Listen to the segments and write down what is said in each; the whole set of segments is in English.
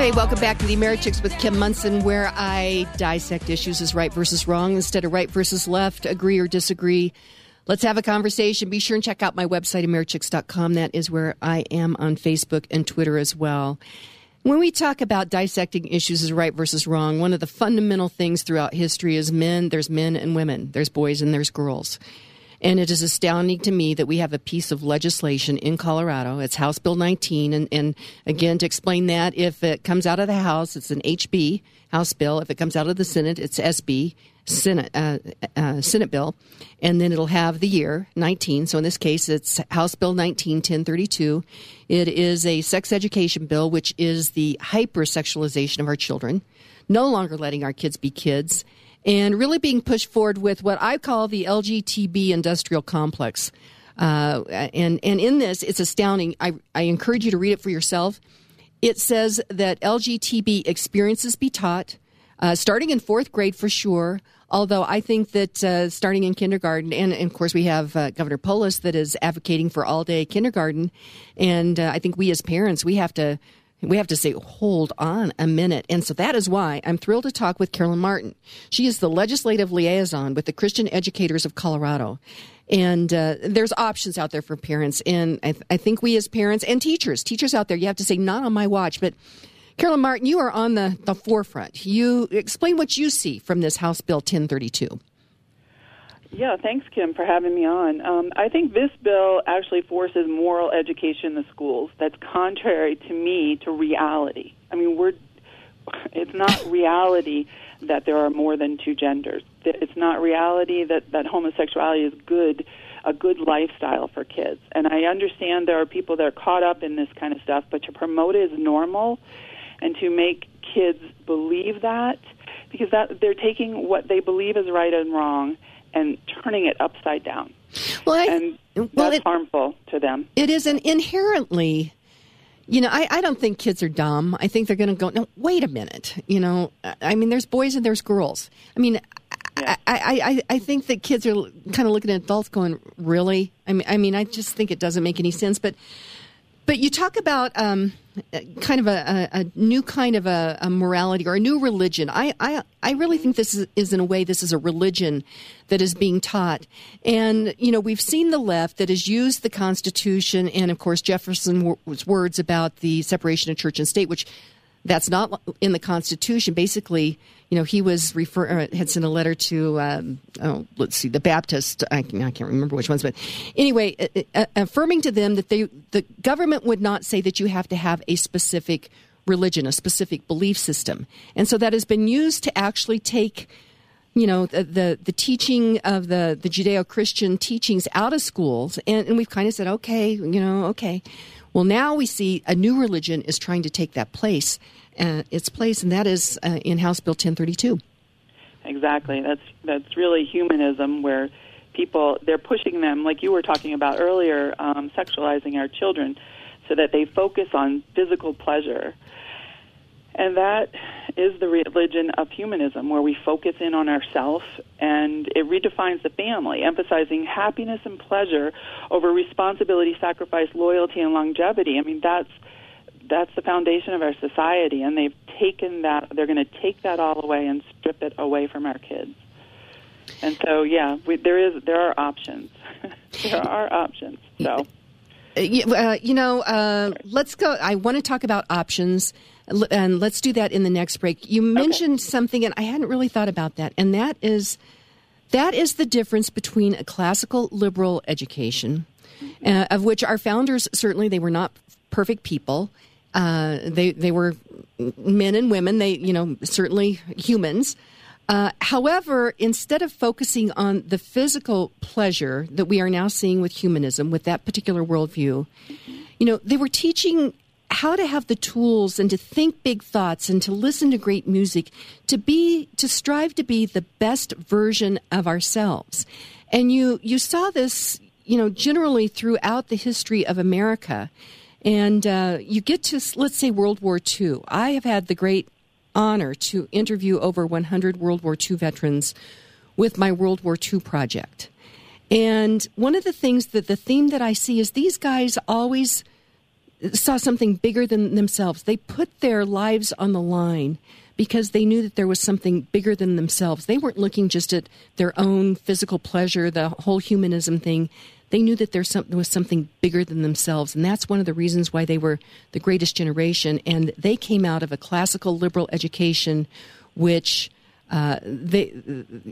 Hey, welcome back to the Americhicks with Kim Monson, where I dissect issues as right versus wrong instead of right versus left, agree or disagree. Let's have a conversation. Be sure and check out my website, Americhicks.com. That is where I am on Facebook and Twitter as well. When we talk about dissecting issues as right versus wrong, one of the fundamental things throughout history is men, there's men and women, there's boys and there's girls. And it is astounding to me that we have a piece of legislation in Colorado. It's House Bill 19. And, and again, to explain that, if it comes out of the House, it's an HB House bill. If it comes out of the Senate, it's SB Senate uh, uh, Senate bill, and then it'll have the year 19. So in this case, it's House Bill 19 1032. It is a sex education bill, which is the hypersexualization of our children, no longer letting our kids be kids and really being pushed forward with what I call the LGTB industrial complex. Uh, and and in this, it's astounding. I, I encourage you to read it for yourself. It says that LGTB experiences be taught, uh, starting in fourth grade for sure. Although I think that uh, starting in kindergarten, and, and, of course we have uh, Governor Polis that is advocating for all day kindergarten, and uh, I think we as parents we have to we have to say, hold on a minute. And so that is why I'm thrilled to talk with Carolyn Martin. She is the legislative liaison with the Christian Educators of Colorado. And uh, there's options out there for parents. And I, th- I think we as parents and teachers, teachers out there, you have to say, not on my watch. But Carolyn Martin, you are on the, the forefront. You explain what you see from this House Bill 1032. Yeah, thanks, Kim, for having me on. Um, I think this bill actually forces moral education in the schools. That's contrary to me to reality. I mean, we're it's not reality that there are more than two genders. It's not reality that that homosexuality is good, a good lifestyle for kids. And I understand there are people that are caught up in this kind of stuff, but to promote it as normal and to make kids believe that because that they're taking what they believe is right and wrong and turning it upside down. Well, I, and well, that's it, harmful to them. It is an inherently. You know, I, I don't think kids are dumb. I think they're going to go, no, wait a minute. You know, I mean, there's boys and there's girls. I mean, yeah. I, I, I think that kids are kind of looking at adults going, really? I mean, I mean, I just think it doesn't make any sense. But but you talk about um, kind of a, a, new kind of a, a, morality or a new religion. I, I, I really think this is, is, in a way, this is a religion that is being taught. And, you know, we've seen the left that has used the Constitution and, of course, Jefferson's words about the separation of church and state, which that's not in the Constitution. Basically, you know, he was refer uh, had sent a letter to um, oh, let's see, the Baptist. I, I, can't remember which ones, but anyway, uh, uh, affirming to them that they the government would not say that you have to have a specific religion, a specific belief system, and so that has been used to actually take. You know the, the, the teaching of the the Judeo Christian teachings out of schools, and, and we've kind of said, okay, you know, okay, well, now we see a new religion is trying to take that place, uh, its place, and that is uh, in House Bill 1032. Exactly. That's that's really humanism, where people they're pushing them, like you were talking about earlier, um, sexualizing our children, so that they focus on physical pleasure and that is the religion of humanism, where we focus in on ourselves and it redefines the family, emphasizing happiness and pleasure over responsibility, sacrifice, loyalty, and longevity. I mean, that's that's the foundation of our society, and they've taken that. They're going to take that all away and strip it away from our kids. And so, yeah, we, there is there are options. there are options. So. Uh, uh, you know, uh, let's go. I want to talk about options, and let's do that in the next break. You mentioned okay. something, and I hadn't really thought about that, and that is that is the difference between a classical liberal education, uh, of which our founders certainly they were not perfect people. Uh, they they were men and women. They you know certainly humans. Uh, however, instead of focusing on the physical pleasure that we are now seeing with humanism, with that particular worldview, you know, they were teaching how to have the tools and to think big thoughts and to listen to great music, to be, to strive to be the best version of ourselves. And you, you saw this, you know, generally throughout the history of America. And uh, you get to, let's say, World War II. I have had the great honor to interview over 100 World War II veterans with my World War II project. And one of the things that the theme that I see is these guys always saw something bigger than themselves. They put their lives on the line because they knew that there was something bigger than themselves. They weren't looking just at their own physical pleasure, the whole humanism thing. They knew that there was something bigger than themselves, and that's one of the reasons why they were the greatest generation. And they came out of a classical liberal education, which uh, they,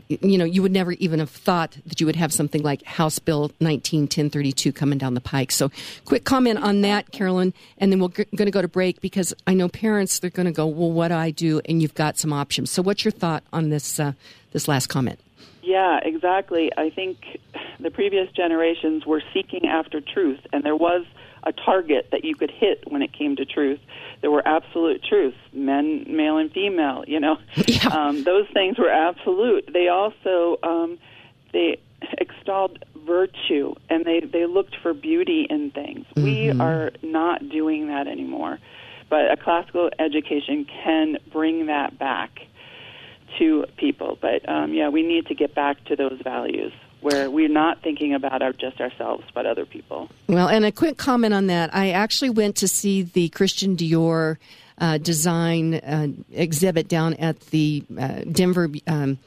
you know, you would never even have thought that you would have something like House Bill 19 1032 coming down the pike. So, quick comment on that, Carolyn, and then we're g- going to go to break because I know parents they're going to go, well, what do I do? And you've got some options. So, what's your thought on this uh, this last comment? Yeah, exactly. I think the previous generations were seeking after truth, and there was a target that you could hit when it came to truth. There were absolute truths, men, male, and female. You know, yeah. um, those things were absolute. They also um, they extolled virtue, and they they looked for beauty in things. Mm-hmm. We are not doing that anymore. But a classical education can bring that back to people. But um, yeah, we need to get back to those values where we're not thinking about our, just ourselves, but other people. Well, and a quick comment on that. I actually went to see the Christian Dior uh, design uh, exhibit down at the uh, Denver um,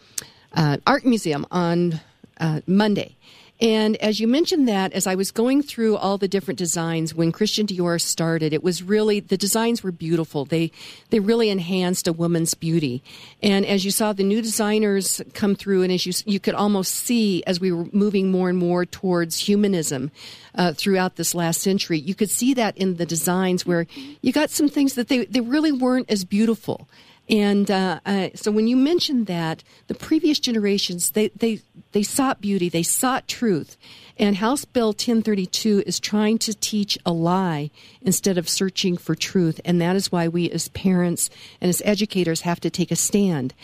uh, Art Museum on uh, Monday. And as you mentioned that, as I was going through all the different designs when Christian Dior started, it was really the designs were beautiful. They they really enhanced a woman's beauty. And as you saw the new designers come through, and as you you could almost see as we were moving more and more towards humanism uh, throughout this last century, you could see that in the designs where you got some things that they they really weren't as beautiful. And uh, uh, so when you mentioned that, the previous generations, they, they, they sought beauty, they sought truth. And House Bill 1032 is trying to teach a lie instead of searching for truth. And that is why we as parents and as educators have to take a stand.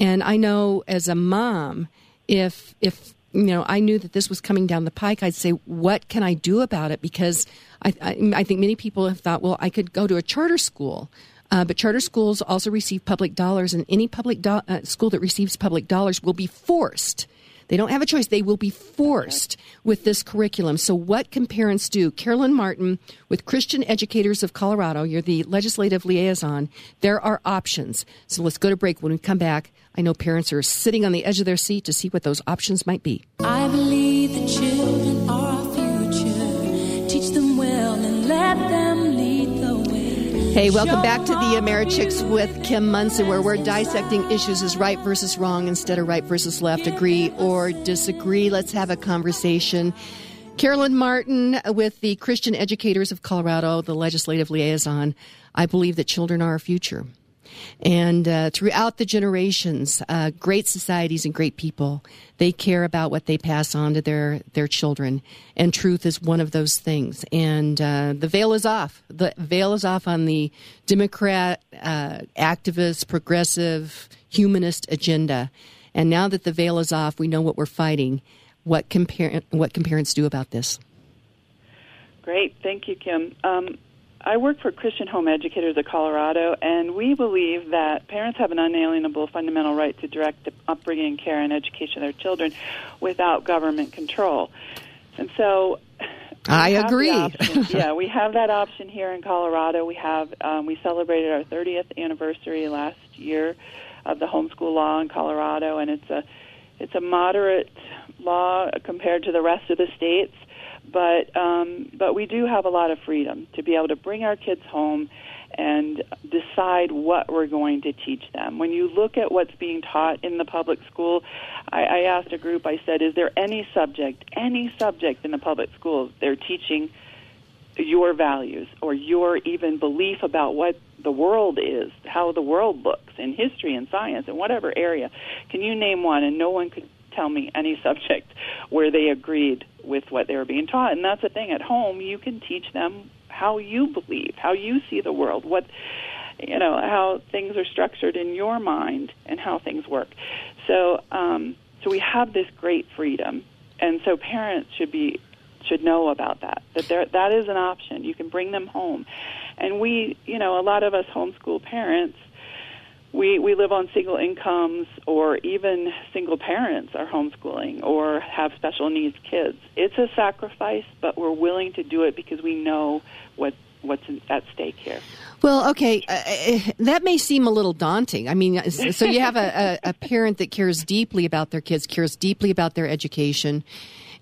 And I know as a mom, if, if, you know, I knew that this was coming down the pike, I'd say, what can I do about it? Because I, I, I think many people have thought, well, I could go to a charter school. Uh, but charter schools also receive public dollars, and any public do- uh, school that receives public dollars will be forced. They don't have a choice. They will be forced with this curriculum. So, what can parents do? Carolyn Martin with Christian Educators of Colorado, you're the legislative liaison. There are options. So, let's go to break. When we come back, I know parents are sitting on the edge of their seat to see what those options might be. I believe the children Hey, welcome back to the Americhicks with Kim Monson, where we're dissecting issues as right versus wrong instead of right versus left, agree or disagree. Let's have a conversation. Carolyn Martin with the Christian Educators of Colorado, the legislative liaison. I believe that children are our future. And uh, throughout the generations, uh, great societies and great people, they care about what they pass on to their, their children. And truth is one of those things. And uh, the veil is off. The veil is off on the Democrat, uh, activist, progressive, humanist agenda. And now that the veil is off, we know what we're fighting. What can, par- what can parents do about this? Great. Thank you, Kim. Um, I work for Christian Home Educators of Colorado, and we believe that parents have an unalienable fundamental right to direct the upbringing, care, and education of their children without government control. And so, I agree. yeah, we have that option here in Colorado. We have um, we celebrated our 30th anniversary last year of the homeschool law in Colorado, and it's a it's a moderate law compared to the rest of the states but um, but we do have a lot of freedom to be able to bring our kids home and decide what we're going to teach them. When you look at what's being taught in the public school, I, I asked a group. I said, "Is there any subject, any subject in the public schools they're teaching your values or your even belief about what the world is, how the world looks in history and science and whatever area? Can you name one?" And no one could tell me any subject where they agreed with what they were being taught. And that's the thing. At home, you can teach them how you believe, how you see the world, what you know, how things are structured in your mind and how things work. So, um, so we have this great freedom, and so parents should be should know about that. That there that is an option. You can bring them home, and we, you know, a lot of us homeschool parents we we live on single incomes or even single parents are homeschooling or have special needs kids. It's a sacrifice, but we're willing to do it because we know what what's at stake here. Well, okay, uh, uh that may seem a little daunting. I mean, so you have a, a, a parent that cares deeply about their kids, cares deeply about their education,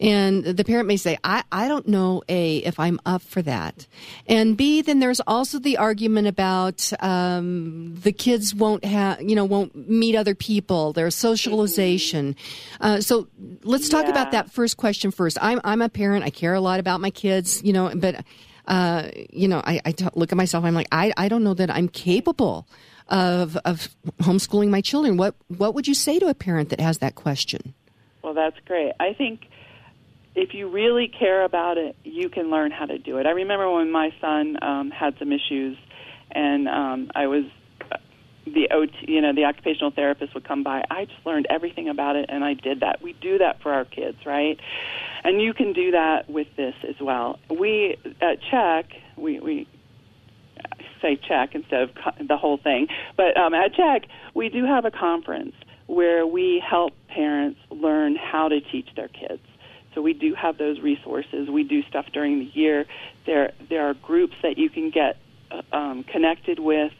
and the parent may say, I, I don't know, A, if I'm up for that. And B, then there's also the argument about um, the kids won't have, you know, won't meet other people, their socialization. Mm-hmm. Uh, so let's talk yeah. about that first question first. I'm, I'm a parent. I care a lot about my kids, you know, but, uh, you know, I, I t- look at myself, I'm like, I, I don't know that I'm capable of, of homeschooling my children. What, what would you say to a parent that has that question? Well, that's great. I think if you really care about it, you can learn how to do it. I remember when my son um, had some issues, and um, I was uh, the OT, you know, the occupational therapist would come by. I just learned everything about it, and I did that. We do that for our kids, right? And you can do that with this as well. We at CHEC, we we say CHEC instead of co- the whole thing, but um, at CHEC, we do have a conference where we help parents learn how to teach their kids. So we do have those resources. We do stuff during the year. There there are groups that you can get uh, um, connected with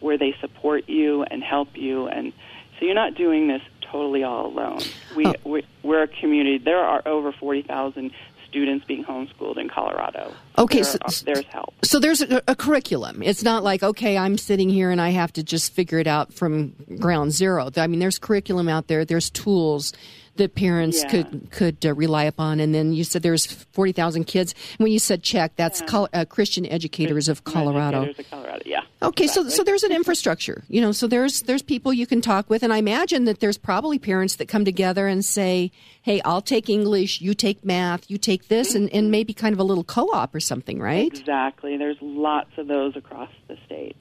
where they support you and help you, and so you're not doing this totally all alone. We, oh. we we're a community. There are over forty thousand students being homeschooled in Colorado. Okay, there, so there's help. So there's a, a, curriculum. It's not like okay, I'm sitting here and I have to just figure it out from ground zero. I mean, there's curriculum out there. There's tools that parents yeah. could could uh, rely upon. And then you said there's forty thousand kids. When you said CHEC, that's yeah. Col- uh, Christian Educators of Colorado. Educators of Colorado, yeah. Okay, exactly. so so there's an infrastructure, you know. So there's there's people you can talk with, and I imagine that there's probably parents that come together and say, "Hey, I'll take English, you take math, you take this," and, and maybe kind of a little co-op or something, right? Exactly. There's lots of those across the state.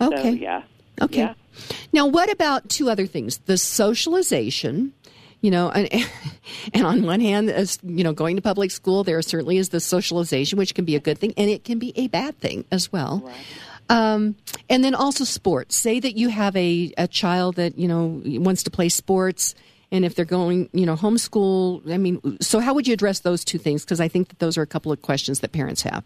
Okay. So, yeah. Okay. Yeah. Now, what about two other things? The socialization you know, and, and on one hand, as you know, going to public school, there certainly is the socialization, which can be a good thing, and it can be a bad thing as well. Right. Um, and then also sports. Say that you have a, a child that you know wants to play sports, and if they're going, you know, homeschool. I mean, so how would you address those two things? Because I think that those are a couple of questions that parents have.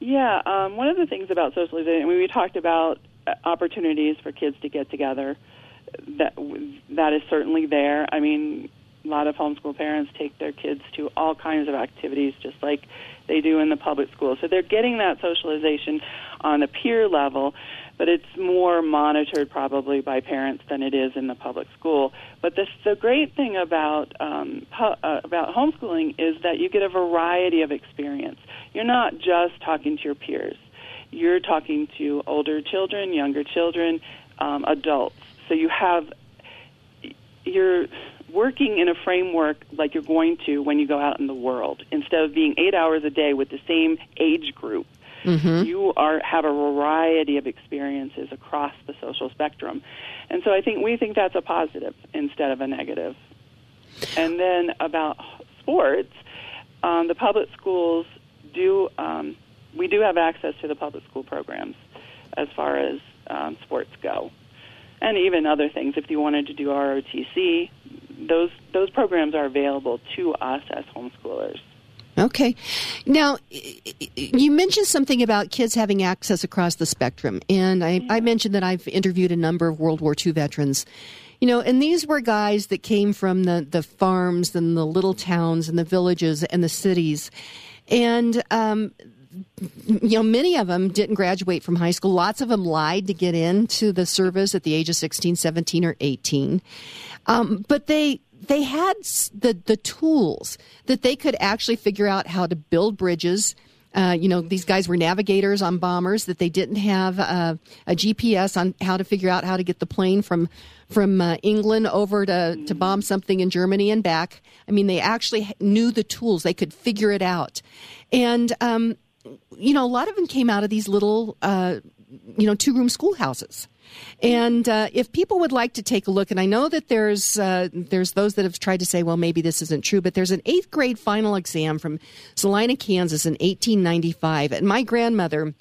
Yeah, um, one of the things about socialization, we talked about uh, opportunities for kids to get together that that is certainly there. I mean, a lot of homeschool parents take their kids to all kinds of activities, just like they do in the public school. So they're getting that socialization on a peer level, but it's more monitored probably by parents than it is in the public school. But this, the great thing about um, hu- uh, about homeschooling is that you get a variety of experience. You're not just talking to your peers. You're talking to older children, younger children, um, adults so you have you're working in a framework like you're going to when you go out in the world. Instead of being eight hours a day with the same age group, mm-hmm. you are have a variety of experiences across the social spectrum. And so I think we think that's a positive instead of a negative. And then about sports, um, the public schools do um, we do have access to the public school programs as far as um, sports go and even other things. If you wanted to do ROTC, those those programs are available to us as homeschoolers. Okay. Now, you mentioned something about kids having access across the spectrum, and I, yeah. I, mentioned that I've interviewed a number of World War II veterans. You know, and these were guys that came from the, the farms and the little towns and the villages and the cities. And um, you know, many of them didn't graduate from high school. Lots of them lied to get into the service at the age of 16, 17, or 18. Um, but they they had the the tools that they could actually figure out how to build bridges. Uh, you know, these guys were navigators on bombers that they didn't have uh, a GPS on how to figure out how to get the plane from from uh, England over to, to bomb something in Germany and back. I mean, they actually knew the tools; they could figure it out. And um, you know, a lot of them came out of these little, uh, you know, two room schoolhouses. And uh, if people would like to take a look, and I know that there's uh, there's those that have tried to say, well, maybe this isn't true, but there's an eighth grade final exam from Salina, Kansas, in 1895, and my grandmother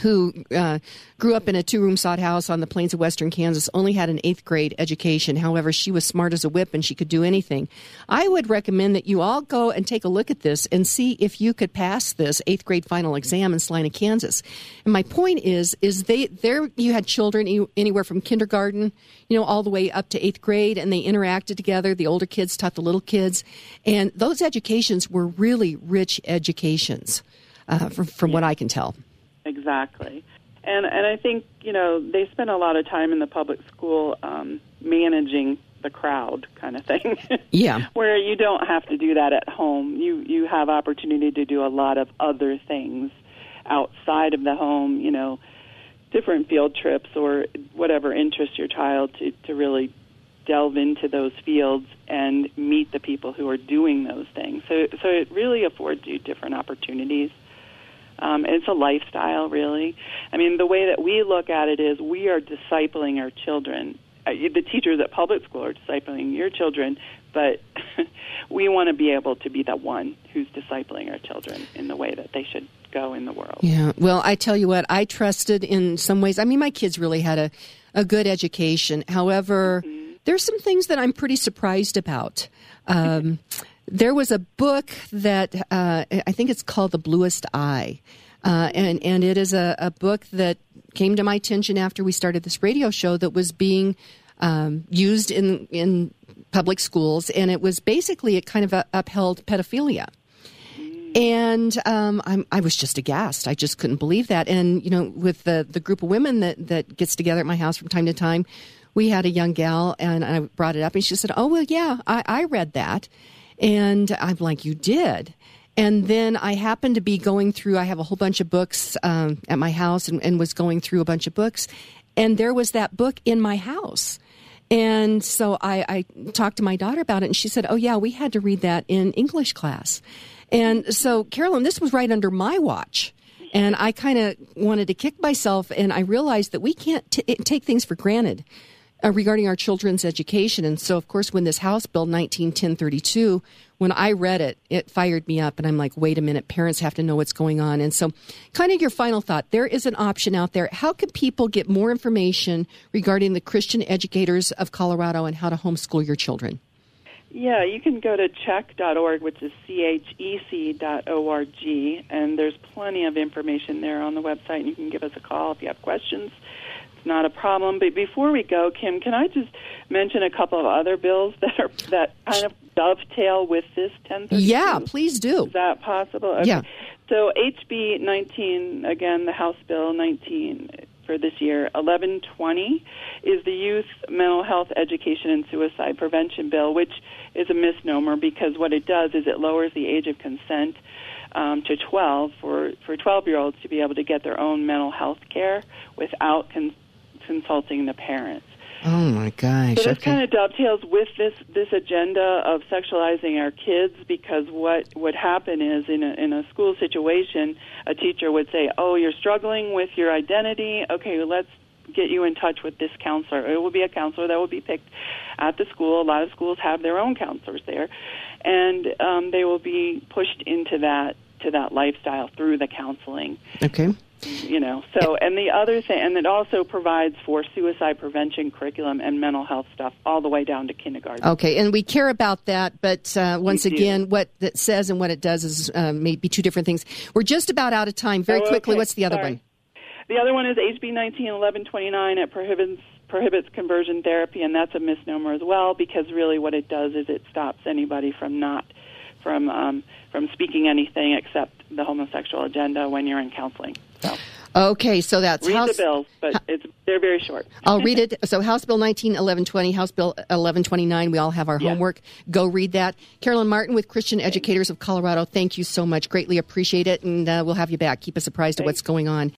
who uh, grew up in a two room sod house on the plains of western Kansas, only had an eighth grade education. However, she was smart as a whip and she could do anything. I would recommend that you all go and take a look at this and see if you could pass this eighth grade final exam in Salina, Kansas. And my point is, is they there you had children anywhere from kindergarten, you know, all the way up to eighth grade, and they interacted together. The older kids taught the little kids, and those educations were really rich educations, uh, from, from what I can tell. Exactly. And and I think, you know, they spend a lot of time in the public school um, managing the crowd kind of thing. Yeah. Where you don't have to do that at home. You you have opportunity to do a lot of other things outside of the home, you know, different field trips or whatever interests your child to to really delve into those fields and meet the people who are doing those things. So so it really affords you different opportunities. Um, it's a lifestyle, really. I mean, the way that we look at it is we are discipling our children. Uh, the teachers at public school are discipling your children, but we want to be able to be the one who's discipling our children in the way that they should go in the world. Yeah. Well, I tell you what, I trusted in some ways. I mean, my kids really had a, a good education. However, mm-hmm. there's some things that I'm pretty surprised about. Um, there was a book that uh, I think it's called The Bluest Eye. Uh, and, and it is a, a, book that came to my attention after we started this radio show that was being um, used in, in public schools. And it was basically, it kind of uh, upheld pedophilia. And um, i was just aghast. I just couldn't believe that. And, you know, with the, the group of women that, that gets together at my house from time to time, we had a young gal, and I brought it up, and she said, Oh, well, yeah, I, I read that. And I'm like, you did? And then I happened to be going through, I have a whole bunch of books um, at my house and, and was going through a bunch of books. And there was that book in my house. And so I, I talked to my daughter about it, and she said, Oh, yeah, we had to read that in English class. And so, Carolyn, this was right under my watch. And I kind of wanted to kick myself, and I realized that we can't t- take things for granted uh, regarding our children's education. And so, of course, when this House Bill 191032, when I read it, it fired me up. And I'm like, wait a minute, parents have to know what's going on. And so, kind of your final thought there is an option out there. How can people get more information regarding the Christian Educators of Colorado and how to homeschool your children? Yeah, you can go to chec.org, which is C H E C dot O R G, and there's plenty of information there on the website. And you can give us a call if you have questions It's not a problem. But before we go, Kim, can I just mention a couple of other bills that are that kind of dovetail with this 1032? Yeah, please do. Is that possible? Okay. Yeah. So HB 19, again, the House Bill 19 for this year, 1120, is the Youth Mental Health Education and Suicide Prevention Bill, which is a misnomer because what it does is it lowers the age of consent um, to 12 for for 12 year olds to be able to get their own mental health care without con- consulting the parents. Oh my gosh! So this okay. kind of dovetails with this this agenda of sexualizing our kids because what would happen is in a in a school situation, a teacher would say, "Oh, you're struggling with your identity. Okay, let's get you in touch with this counselor. It will be a counselor that will be picked at the school. A lot of schools have their own counselors there, and um, they will be pushed into that to that lifestyle through the counseling. Okay you know. So and the other thing and it also provides for suicide prevention curriculum and mental health stuff all the way down to kindergarten. Okay and we care about that but uh, once again what it says and what it does is uh, maybe two different things. We're just about out of time. Very oh, quickly what's the other Sorry. one? The other one is hb 191129 it prohibits prohibits conversion therapy and that's a misnomer as well because really what it does is it stops anybody from not from um, from speaking anything except the homosexual agenda when you're in counseling. So. Okay, so that's read House, the bills, but it's they're very short. I'll read it. So House Bill 19 1120, House Bill 1129. We all have our homework. Go read that. Carolyn Martin with Christian Educators of Colorado. Thank you so much. Greatly appreciate it, and uh, we'll have you back. Keep us apprised Thanks. of what's going on.